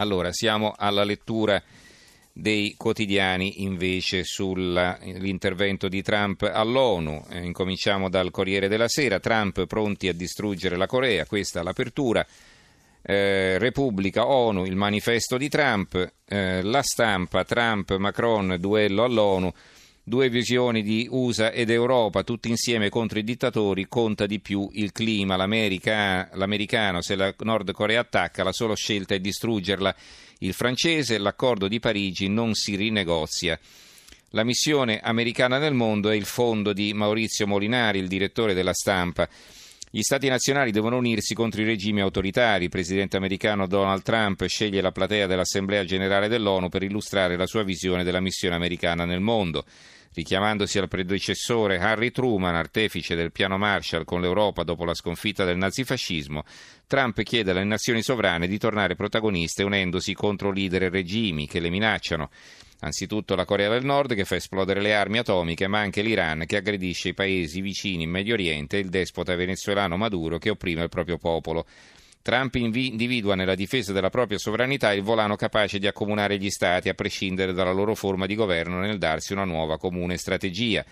Allora, siamo alla lettura dei quotidiani invece sull'intervento di Trump all'ONU. Eh, incominciamo dal Corriere della Sera. Trump pronti a distruggere la Corea, questa è l'apertura. Eh, Repubblica, ONU, il manifesto di Trump, eh, la stampa, Trump, Macron, duello all'ONU. Due visioni di USA ed Europa, tutti insieme contro i dittatori, conta di più il clima. L'America, l'americano, se la Nord Corea attacca, la sola scelta è distruggerla. Il francese, l'accordo di Parigi non si rinegozia. La missione americana nel mondo è il fondo di Maurizio Molinari, il direttore della stampa. Gli Stati nazionali devono unirsi contro i regimi autoritari. Il presidente americano Donald Trump sceglie la platea dell'Assemblea generale dell'ONU per illustrare la sua visione della missione americana nel mondo. Richiamandosi al predecessore Harry Truman, artefice del piano Marshall con l'Europa dopo la sconfitta del nazifascismo, Trump chiede alle nazioni sovrane di tornare protagoniste unendosi contro leader e regimi che le minacciano. Anzitutto la Corea del Nord che fa esplodere le armi atomiche, ma anche l'Iran che aggredisce i paesi vicini in Medio Oriente e il despota venezuelano Maduro che opprime il proprio popolo. Trump individua nella difesa della propria sovranità il volano capace di accomunare gli Stati a prescindere dalla loro forma di governo nel darsi una nuova comune strategia.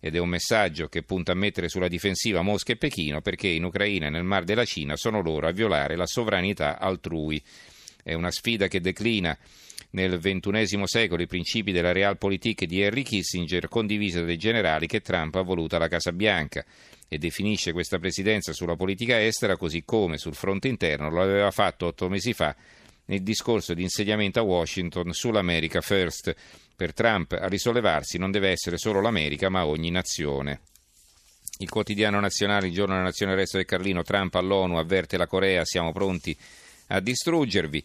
Ed è un messaggio che punta a mettere sulla difensiva Mosca e Pechino perché in Ucraina e nel Mar della Cina sono loro a violare la sovranità altrui. È una sfida che declina nel XXI secolo i principi della Realpolitik di Henry Kissinger, condivisa dai generali che Trump ha voluto alla Casa Bianca e definisce questa presidenza sulla politica estera così come sul fronte interno lo aveva fatto otto mesi fa nel discorso di insediamento a Washington sull'America First. Per Trump a risollevarsi non deve essere solo l'America ma ogni nazione. Il quotidiano nazionale, il giorno della nazione, il resto del Carlino, Trump all'ONU avverte la Corea, siamo pronti a distruggervi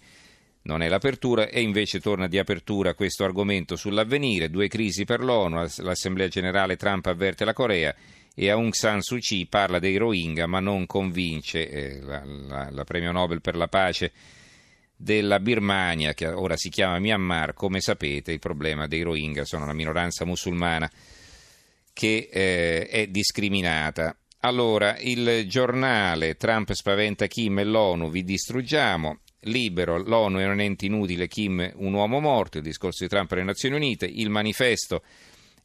non è l'apertura e invece torna di apertura questo argomento sull'avvenire, due crisi per l'ONU, l'Assemblea generale Trump avverte la Corea e Aung San Suu Kyi parla dei Rohingya ma non convince eh, la, la, la, premio Nobel per la pace della Birmania che ora si chiama Myanmar, come sapete il problema dei Rohingya sono una minoranza musulmana che eh, è discriminata. Allora, il giornale Trump spaventa Kim e l'ONU, vi distruggiamo, libero, l'ONU è un ente inutile, Kim un uomo morto, il discorso di Trump alle Nazioni Unite, il manifesto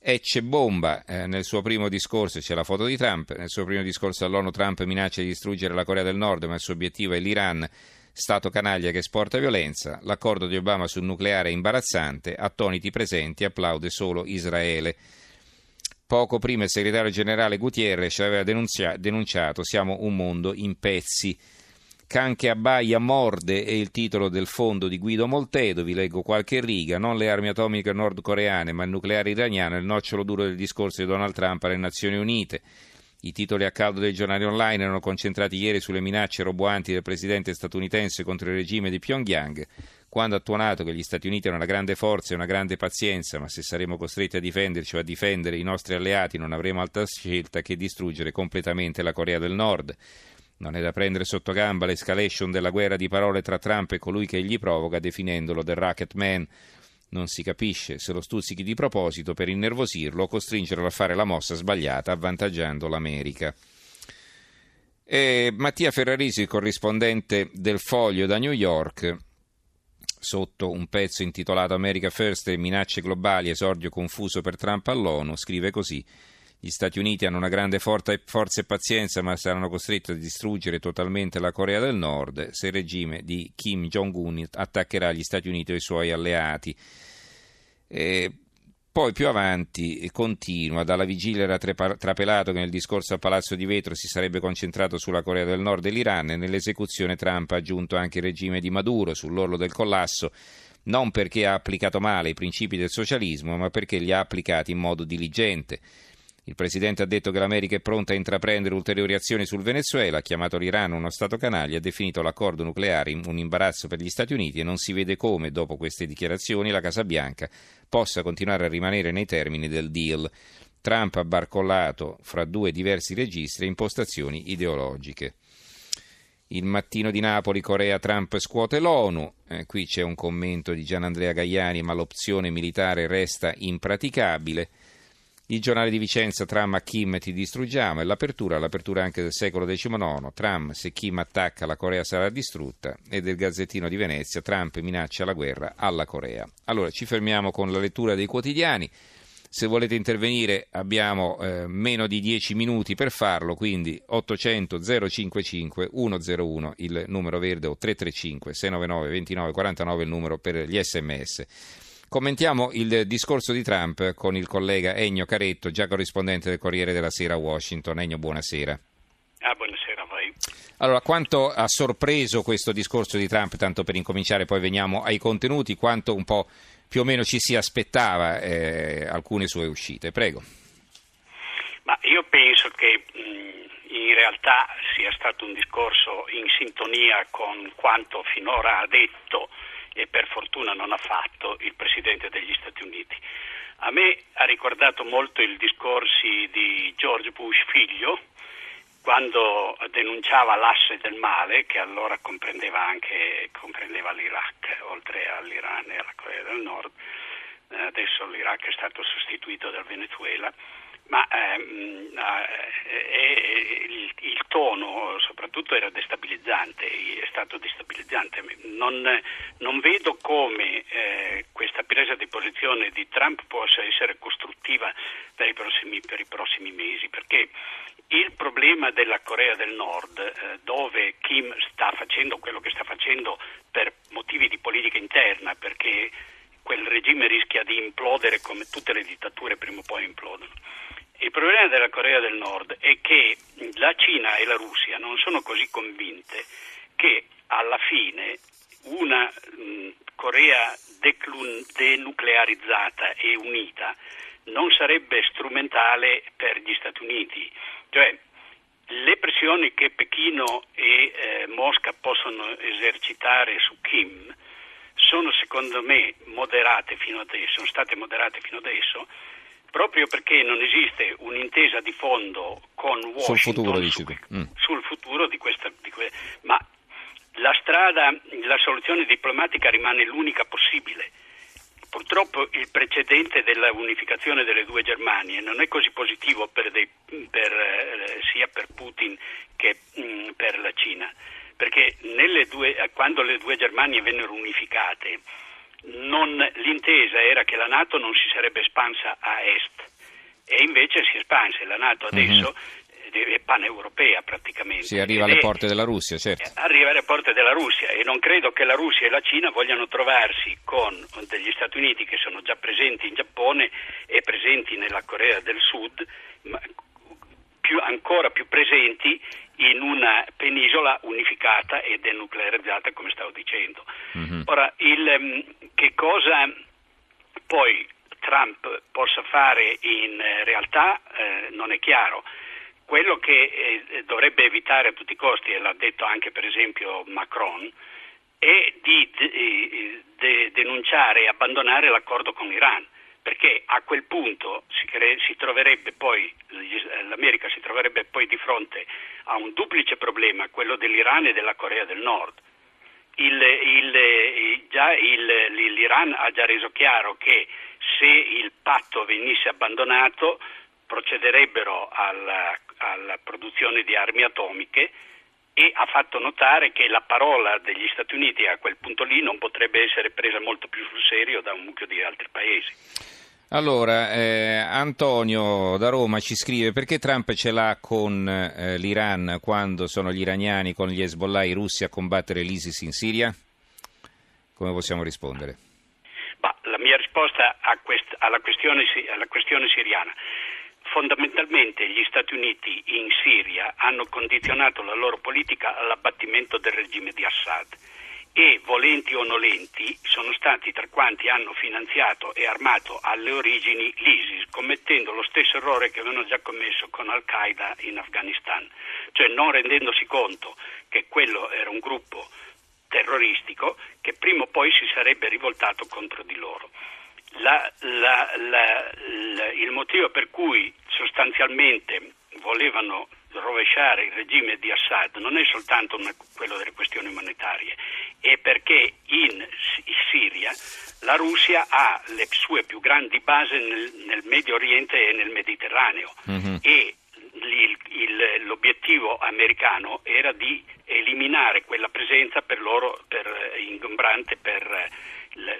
Ecce bomba, eh, nel suo primo discorso c'è la foto di Trump, nel suo primo discorso all'ONU Trump minaccia di distruggere la Corea del Nord, ma il suo obiettivo è l'Iran, Stato canaglia che esporta violenza, l'accordo di Obama sul nucleare è imbarazzante, attoniti presenti, applaude solo Israele. Poco prima il segretario generale Gutierrez aveva denunciato siamo un mondo in pezzi. Can che abbaia morde è il titolo del fondo di Guido Moltedo, vi leggo qualche riga, non le armi atomiche nordcoreane ma il nucleare iraniano, il nocciolo duro del discorso di Donald Trump alle Nazioni Unite. I titoli a caldo dei giornali online erano concentrati ieri sulle minacce roboanti del presidente statunitense contro il regime di Pyongyang, quando ha tuonato che gli Stati Uniti hanno una grande forza e una grande pazienza, ma se saremo costretti a difenderci o a difendere i nostri alleati non avremo altra scelta che distruggere completamente la Corea del Nord. Non è da prendere sotto gamba l'escalation della guerra di parole tra Trump e colui che gli provoca, definendolo The Rocket Man. Non si capisce se lo stuzzichi di proposito per innervosirlo o costringerlo a fare la mossa sbagliata, avvantaggiando l'America. E Mattia Ferrarisi, il corrispondente del Foglio da New York, sotto un pezzo intitolato America First e minacce globali, esordio confuso per Trump all'ONU, scrive così. Gli Stati Uniti hanno una grande forza e pazienza, ma saranno costretti a distruggere totalmente la Corea del Nord se il regime di Kim Jong-un attaccherà gli Stati Uniti e i suoi alleati. E poi più avanti continua, dalla vigilia era trapelato che nel discorso a Palazzo di Vetro si sarebbe concentrato sulla Corea del Nord e l'Iran e nell'esecuzione Trump ha aggiunto anche il regime di Maduro sull'orlo del collasso non perché ha applicato male i principi del socialismo, ma perché li ha applicati in modo diligente. Il Presidente ha detto che l'America è pronta a intraprendere ulteriori azioni sul Venezuela, ha chiamato l'Iran uno Stato canaglia, ha definito l'accordo nucleare un imbarazzo per gli Stati Uniti e non si vede come, dopo queste dichiarazioni, la Casa Bianca possa continuare a rimanere nei termini del deal. Trump ha barcollato fra due diversi registri e impostazioni ideologiche. Il mattino di Napoli, Corea, Trump scuote l'ONU. Eh, qui c'è un commento di Gianandrea Gaiani, ma l'opzione militare resta impraticabile. Il giornale di Vicenza, Tram a Kim ti distruggiamo, e l'apertura, l'apertura anche del secolo XIX, Tram se Kim attacca la Corea sarà distrutta, e del Gazzettino di Venezia, Trump minaccia la guerra alla Corea. Allora ci fermiamo con la lettura dei quotidiani. Se volete intervenire abbiamo eh, meno di 10 minuti per farlo, quindi 800 055 101 il numero verde o 335 699 29 49 il numero per gli sms. Commentiamo il discorso di Trump con il collega Ennio Caretto, già corrispondente del Corriere della Sera a Washington. Ennio, buonasera. Ah, buonasera a voi. Allora, quanto ha sorpreso questo discorso di Trump, tanto per incominciare, poi veniamo ai contenuti, quanto un po' più o meno ci si aspettava eh, alcune sue uscite? Prego. Ma io penso che mh, in realtà sia stato un discorso in sintonia con quanto finora ha detto e per fortuna non ha fatto il Presidente degli Stati Uniti. A me ha ricordato molto i discorsi di George Bush figlio quando denunciava l'asse del male, che allora comprendeva anche comprendeva l'Iraq, oltre all'Iran e alla Corea del Nord. Eh, adesso l'Iraq è stato sostituito dal Venezuela ma ehm, eh, il, il, tono soprattutto era destabilizzante, è stato destabilizzante. Non, non vedo come eh, questa presa di posizione di Trump possa essere costruttiva per i prossimi, per i prossimi mesi, perché il problema della Corea del Nord, eh, dove Kim sta facendo quello che sta facendo per motivi di politica interna, perché quel regime rischia di implodere come tutte le dittature prima o poi implodono il problema della Corea del Nord è che la Cina e la Russia non sono così convinte che alla fine una mh, Corea denuclearizzata e unita non sarebbe strumentale per gli Stati Uniti. Cioè, le pressioni che Pechino e eh, Mosca possono esercitare su Kim sono secondo me moderate fino adesso, sono state moderate fino adesso proprio perché non esiste un'intesa di fondo con Washington sul futuro, su, mm. sul futuro di questa, di que- ma la strada, la soluzione diplomatica rimane l'unica possibile. Purtroppo il precedente della unificazione delle due Germanie non è così positivo per dei, per, eh, sia per Putin che mh, mm, per la Cina, perché due, quando le due Germanie vennero unificate non, l'intesa era che la Nato non si sarebbe espansa a est e invece si è espansa la Nato mhm. adesso mm-hmm. è paneuropea praticamente. Si arriva alle porte della Russia, certo. Arriva alle porte della Russia e non credo che la Russia e la Cina vogliano trovarsi con degli Stati Uniti che sono già presenti in Giappone e presenti nella Corea del Sud, ma più, ancora più presenti in una penisola unificata e denuclearizzata, come stavo dicendo. Mm-hmm. Ora, il, ehm, che cosa poi Trump possa fare in eh, realtà eh, non è chiaro. Quello che eh, evitare a tutti i costi, e l'ha detto anche per esempio Macron, è di de- de- denunciare e abbandonare l'accordo con l'Iran perché a quel punto si, cre- si poi, l'America si troverebbe poi di fronte a un duplice problema, quello dell'Iran e della Corea del Nord. Il, il, già il, L'Iran ha già reso chiaro che se il patto venisse abbandonato procederebbero alla, alla produzione di armi atomiche e ha fatto notare che la parola degli Stati Uniti a quel punto lì non potrebbe essere presa molto più sul serio da un mucchio di altri paesi. Allora, eh, Antonio da Roma ci scrive perché Trump ce l'ha con eh, l'Iran quando sono gli iraniani con gli Hezbollah i russi a combattere l'ISIS in Siria? Come possiamo rispondere? Bah, la mia risposta quest- alla, questione, alla questione siriana fondamentalmente gli Stati Uniti in Siria hanno condizionato la loro politica all'abbattimento del regime di Assad e, volenti o nolenti, sono stati tra quanti hanno finanziato e armato alle origini l'ISIS, commettendo lo stesso errore che avevano già commesso con Al-Qaeda in Afghanistan, cioè non rendendosi conto che quello era un gruppo terroristico che prima o poi si sarebbe rivoltato contro di loro. La, la, la, il motivo per cui sostanzialmente volevano rovesciare il regime di Assad non è soltanto una, quello delle questioni umanitarie, è perché in Siria la Russia ha le sue più grandi basi nel, nel Medio Oriente e nel Mediterraneo mm-hmm. e il, il, l'obiettivo americano era di eliminare quella presenza per loro per, ingombrante per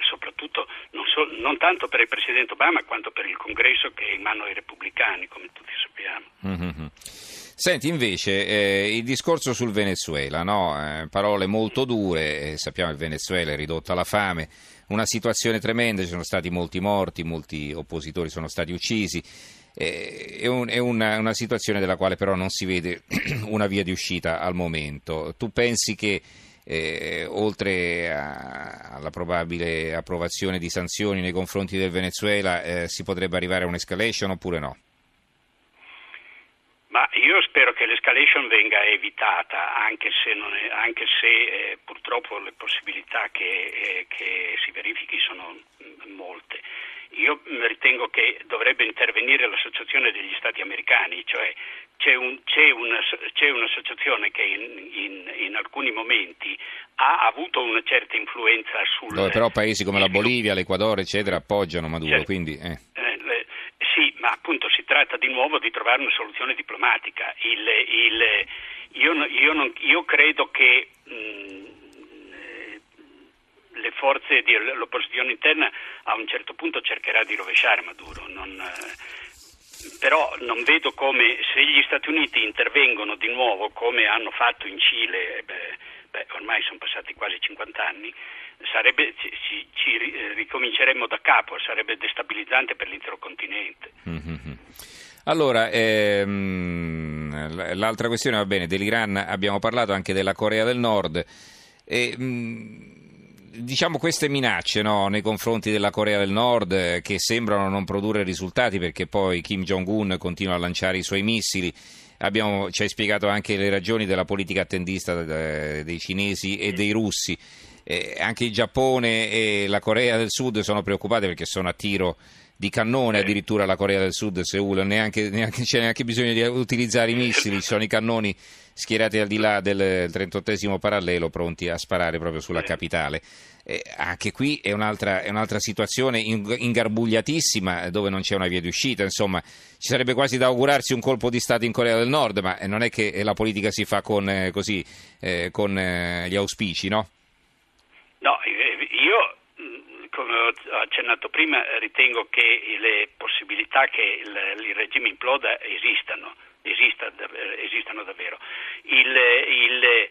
soprattutto non, so, non, tanto per il Presidente Obama quanto per il Congresso che è in mano ai repubblicani, come tutti sappiamo. Mm-hmm. Senti invece eh, il discorso sul Venezuela, no? eh, parole molto dure, eh, sappiamo che il Venezuela è ridotto alla fame, una situazione tremenda, ci sono stati molti morti, molti oppositori sono stati uccisi, eh, è, un, è una, una, situazione della quale però non si vede una via di uscita al momento. Tu pensi che eh, oltre a, alla probabile approvazione di sanzioni nei confronti del Venezuela eh, si potrebbe arrivare a un'escalation oppure no? Ma io spero che l'escalation venga evitata, anche se, è, anche se eh, purtroppo le possibilità che, eh, che, si verifichi sono molte. Io ritengo che dovrebbe intervenire l'Associazione degli Stati Americani, cioè c'è, un, c'è, una, c'è un'associazione che in, in, in, alcuni momenti ha avuto una certa influenza sul... Dove però paesi come la Bolivia, l'Equador, eccetera, appoggiano Maduro, certo. quindi... Eh. Eh, appunto si tratta di nuovo di trovare una soluzione diplomatica. Il, il, io, io, non, io, credo che... Mh, le forze dell'opposizione interna a un certo punto cercherà di rovesciare Maduro. Non, eh, però non vedo come se gli Stati Uniti intervengono di nuovo come hanno fatto in Cile, beh, beh, ormai sono passati quasi 50 anni, sarebbe, ci, ci, ricominceremmo da capo, sarebbe destabilizzante per l'intero continente. Mm-hmm. Allora, ehm, l'altra questione va bene, dell'Iran abbiamo parlato anche della Corea del Nord. E, mh, mm, diciamo queste minacce no, nei confronti della Corea del Nord eh, che sembrano non produrre risultati perché poi Kim Jong-un continua a lanciare i suoi missili. Abbiamo, ci hai spiegato anche le ragioni della politica attendista eh, dei cinesi e dei russi. Eh, anche il Giappone e la Corea del Sud sono preoccupate perché sono a tiro di cannone addirittura la Corea del Sud, Seul, neanche, neanche, c'è neanche bisogno di utilizzare i missili, ci sono i cannoni schierati al di là del 38 parallelo pronti a sparare proprio sulla capitale. Eh, anche qui è un'altra, è un'altra, situazione ingarbugliatissima dove non c'è una via di uscita, insomma ci sarebbe quasi da augurarsi un colpo di Stato in Corea del Nord, ma non è che la politica si fa con, eh, così, eh, con eh, gli auspici, no? No, io come ho accennato prima, ritengo che le possibilità che il, il regime imploda esistano, esista, esistano davvero. Il, il,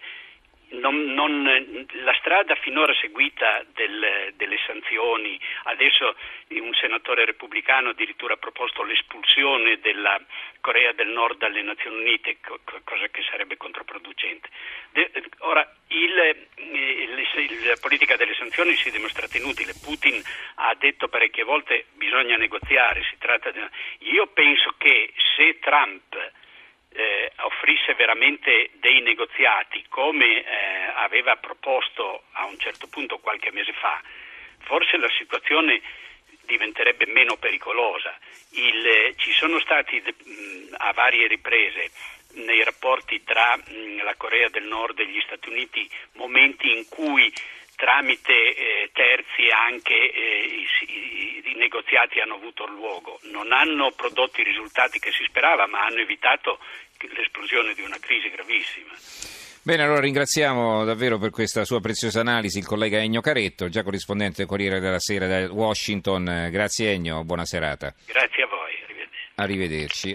non, non, la strada finora seguita del, delle sanzioni, adesso un senatore repubblicano addirittura ha proposto l'espulsione della Corea del Nord dalle Nazioni Unite, cosa che sarebbe controproducente. Ora, il, il, la politica delle sanzioni si è dimostrata inutile. Putin ha detto parecchie volte che bisogna negoziare. Di... Io penso che se Trump eh, offrisse veramente dei negoziati come eh, aveva proposto a un certo punto qualche mese fa, forse la situazione diventerebbe meno pericolosa. Il, eh, ci sono stati mh, a varie riprese nei rapporti tra mh, la Corea del Nord e gli Stati Uniti momenti in cui tramite eh, terzi anche eh, i, i, negoziati hanno avuto luogo. Non hanno prodotto i risultati che si sperava, ma hanno evitato l'esplosione di una crisi gravissima. Bene, allora ringraziamo davvero per questa sua preziosa analisi il collega Ennio Caretto, già corrispondente del Corriere della Sera da Washington. Grazie Ennio, buona serata. Grazie a voi, arrivederci. Arrivederci.